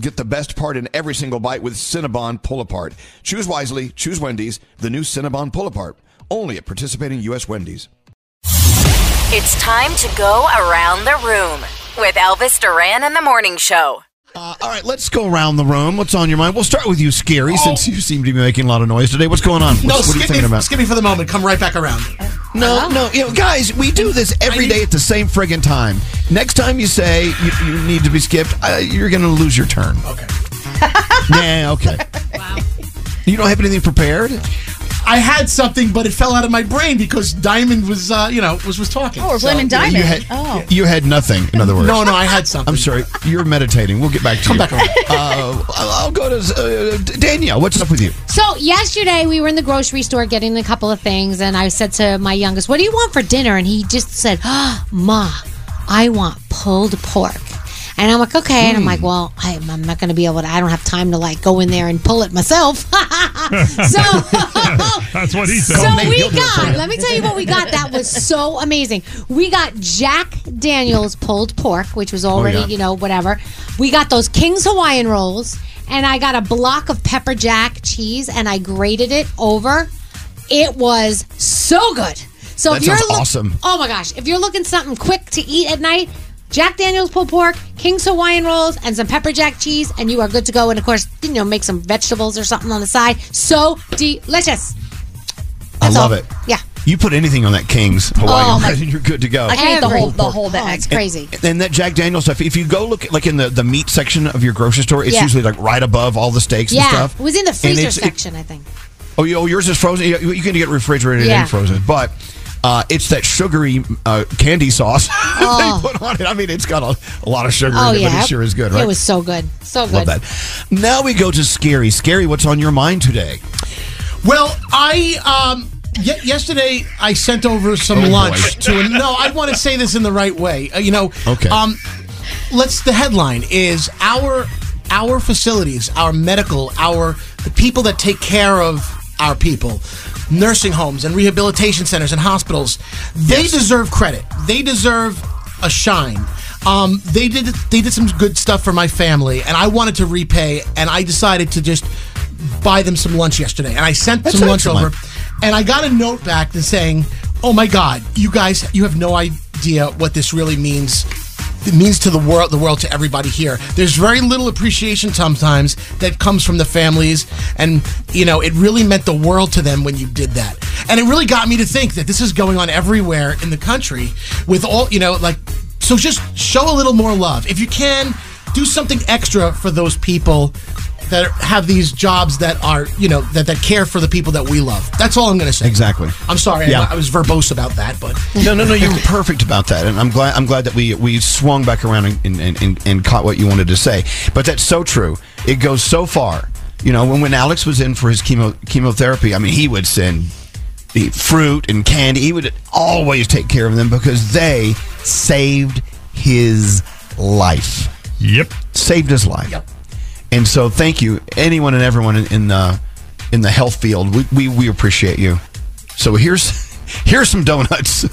Get the best part in every single bite with Cinnabon Pull Apart. Choose wisely, choose Wendy's, the new Cinnabon Pull Apart. Only at participating U.S. Wendy's. It's time to go around the room with Elvis Duran and the Morning Show. Uh, all right, let's go around the room. What's on your mind? We'll start with you, Skeery, since you seem to be making a lot of noise today. What's going on? What's, No, what are you skip thinking me, about? skip me for the moment. Come right back around. No, no, you know, guys, we do this every day at the same friggin' time. Next time you say you, you need to be skipped, uh, you're going to lose your turn. Okay. Yeah, okay. Wow. You don't have anything prepared? I had something, but it fell out of my brain because Diamond was, uh, you know, was was talking. Oh, we're blaming So- Diamond. You had, Oh. you had nothing, in other words. No, no, I had something. I'm sorry. You're meditating. We'll get back to Come you. back around. Uh, I'll I'll go to uh, Danielle. What's up with you? So yesterday we were in the grocery store getting a couple of things, and I said to my youngest, "What do you want for dinner?" And he just said, oh, "Ma, I want pulled pork." And I'm like, okay. And I'm like, hmm. well, I, I'm not going to be able to. I don't have time to like go in there and pull it myself. so That's what he said. So we he'll do it for got. Let me tell you what we got. That was so amazing. We got Jack Daniel's pulled pork, which was oh, already, yeah. you know, whatever. We got those King's Hawaiian rolls, and I got a block of pepper jack cheese, and I grated it over. It was so good. So That if you're sounds awesome. oh my gosh, if you're looking something quick to eat at night. Jack Daniel's pulled pork, King's Hawaiian rolls, and some pepper jack cheese, and you are good to go. And of course, you know, make some vegetables or something on the side. So delicious. I love all. it. Yeah. You put anything on that King's oh, Hawaiian Oh, bread and you're good to go. I can eat the whole the Every- whole Oh, bag. it's crazy. And that Jack Daniel's stuff, if you go look like in the, the meat section of your grocery store, it's Yeah. usually like right above all the steaks and Yeah, stuff. it was in the And freezer it's- it- section, I think. oh, you- oh, yours is frozen. You, you can get refrigerated Yeah. and frozen, but uh, it's that sugary uh, candy sauce Oh. they put on it. I mean, it's got a, a lot of sugar Oh in it, yeah, but it sure is good, right? It was so good, so good. Love that. Now we go to Skeery. Skeery, what's on your mind today? Well, I um y- yesterday I sent over some Oh, boy. lunch to a, no. I want to say this in the right way. Uh, you know, Okay. Um, let's. The headline is our our facilities, our medical, our the people that take care of our people, nursing homes and rehabilitation centers and hospitals. They deserve credit. They deserve a shine. Um, they did they did some good stuff for my family, and I wanted to repay. And I decided to just buy them some lunch yesterday, and I sent That's some lunch excellent. over, and I got a note back saying, "Oh my God, you guys, you have no idea what this really means." It means to the world, the world, to everybody here. There's very little appreciation sometimes that comes from the families, and you know, it really meant the world to them when you did that. And it really got me to think that this is going on everywhere in the country with all, you know, like, so just show a little more love if you can do something extra for those people that have these jobs that are, you know, that, that care for the people that we love. That's all I'm going to say. Exactly. I'm sorry, Yeah. I, I was verbose about that, but No, no, no. You're perfect about that, and I'm glad. I'm glad that we we swung back around and and, and, and caught what you wanted to say. But that's so true. It goes so far. You know, when when Alex was in for his chemo chemotherapy, I mean, he would send the fruit and candy. He would always take care of them because they saved his life. Yep. Saved his life. Yep. And so, thank you, anyone and everyone in, the in the health field. We, we we appreciate you. So here's here's some donuts.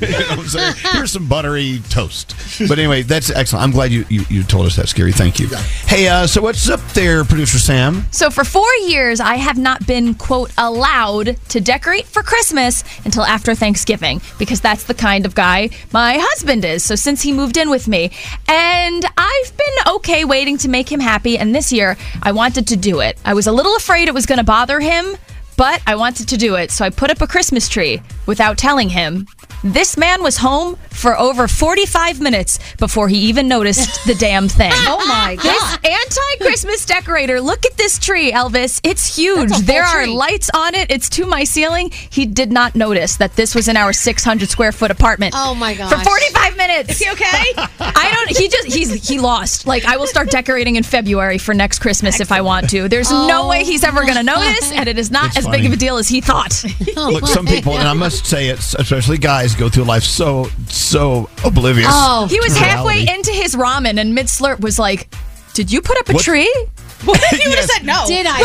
You know what Here's some buttery toast. But anyway, that's excellent. I'm glad you, you, you told us that, Skeery. Thank you. Hey, uh, so what's up there, producer Sam? So for four years, I have not been, quote, allowed to decorate for Christmas until after Thanksgiving because that's the kind of guy my husband is. So since he moved in with me, and I've been okay waiting to make him happy. And this year, I wanted to do it. I was a little afraid it was going to bother him, but I wanted to do it. So I put up a Christmas tree without telling him. This man was home for over 45 minutes before he even noticed the damn thing. Oh my This god. anti-Christmas decorator. Look at this tree, Elvis. It's huge. That's a There are tree. lights on it. It's to my ceiling. He did not notice that this was in our 600 square foot apartment. Oh, my God. For 45 minutes. Is he okay? I don't. He just he's he lost. Like I will start decorating in February for next Christmas if I want to. There's no Oh way he's ever going to notice, and it is not It's as funny. big of a deal as he thought. Look, some people, and I must say it, especially guys, go through life so so oblivious. Oh. He was halfway reality. into his ramen, and mid slurp was like, "Did you put up a What? tree?" What if you would have said no? Did I?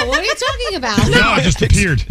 No. What are you talking about? No, it just appeared.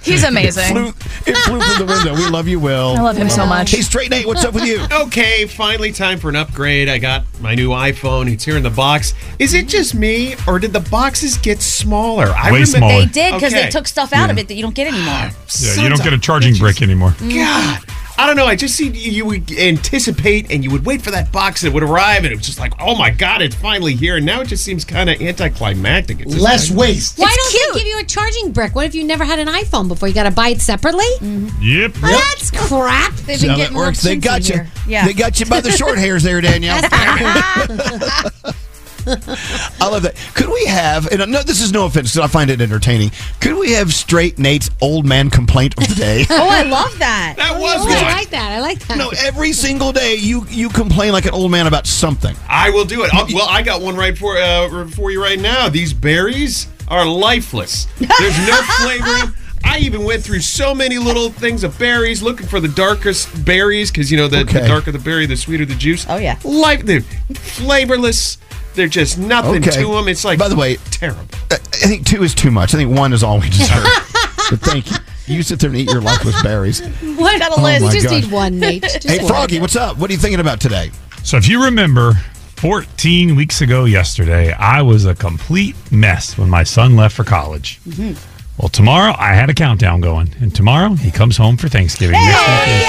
He's It amazing. flew, it flew through the window. We love you, Will. I love him so much. Hey, Straight Nate, what's up with you? Okay, finally time for an upgrade. I got my new iPhone. It's here in the box. Is it just me, or did the boxes get smaller? I Way remem- smaller. They did because Okay. they took stuff out of it that you don't get anymore. Yeah, you don't get a charging bitches. brick anymore. God. I don't know. I just see you would anticipate and you would wait for that box and it would arrive and it was just like, oh my God, it's finally here. And now it just seems kind of anticlimactic. It's less like- waste. Why It's don't cute. they give you a charging brick? What if you never had an iPhone before? You got to buy it separately? Mm-hmm. Oh, yep. That's crap. They've been how getting more works? They got you. here. Yeah. They got you by the short hairs there, Danielle. I love that. Could we have, and no, this is no offense, 'cause I find it entertaining. Could we have straight Nate's old man complaint of the day? Oh, I love that. That was Oh, good. I like that. I like that. no, every single day you you complain like an old man about something. I will do it. Oh, well, I got one right for uh, for you right now. These berries are lifeless. There's no flavor. I even went through so many little things of berries, looking for the darkest berries, because you know the, the darker the berry, the sweeter the juice. Oh, yeah. life. They're flavorless. They're just nothing Okay. to them. It's like By the way, terrible. I I think two is too much. I think one is all we deserve. but thank you. You sit there and eat your lifeless berries. What? Got a list. Oh just gosh. eat one, Nate. Just Hey, one. Froggy, what's up? What are you thinking about today? So if you remember, 14 weeks ago yesterday, I was a complete mess when my son left for college. Mm-hmm. Well, tomorrow I had a countdown going, and tomorrow he comes home for Thanksgiving. Next week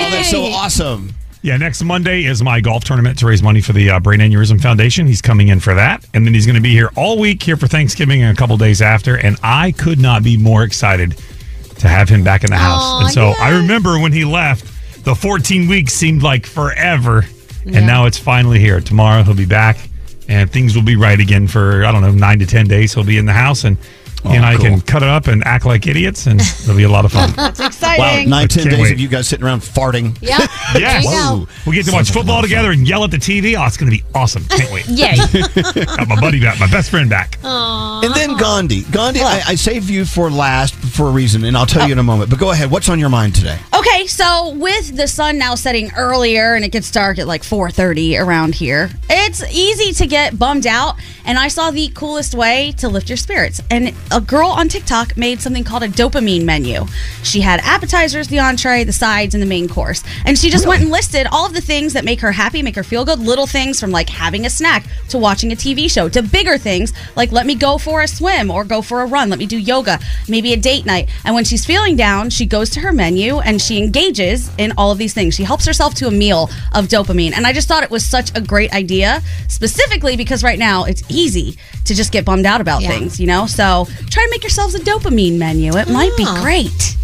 Oh, that's so awesome. Yeah, next Monday is my golf tournament to raise money for the uh, Brain Aneurysm Foundation. He's coming in for that, and then he's going to be here all week here for Thanksgiving and a couple days after. And I could not be more excited to have him back in the house. Aw, and so I remember when he left, the 14 weeks seemed like forever, Yeah. and now it's finally here. Tomorrow he'll be back, and things will be right again for I don't know nine to ten days. He'll be in the house and. He and I cool. can cut it up and act like idiots, and it'll be a lot of fun. That's Wow, exciting. nine, ten days wait. of you guys sitting around farting. Yeah. Yes. Whoa. We get to watch Sounds like a lot football of together and yell at the TV. Oh, it's going to be awesome. Can't wait. Yay. Got my buddy back, my best friend back. Aww. And then Gandhi. Gandhi, I, I saved you for last for a reason, and I'll tell you in a oh. moment. But go ahead. What's on your mind today? Okay, so with the sun now setting earlier and it gets dark at like 4:30 around here, it's easy to get bummed out. And I saw the coolest way to lift your spirits. And a girl on TikTok made something called a dopamine menu. She had appetizers, the entree, the sides, and the main course. And she just went and listed all of the things that make her happy, make her feel good. Little things from like having a snack to watching a TV show to bigger things like let me go for a swim or go for a run, let me do yoga, maybe a date night. And when she's feeling down, she goes to her menu and she engages in all of these things. She helps herself to a meal of dopamine. And I just thought it was such a great idea, specifically because right now it's easy to just get bummed out about Yeah. things, you know? So try to make yourselves a dopamine menu. It might be Ah. great.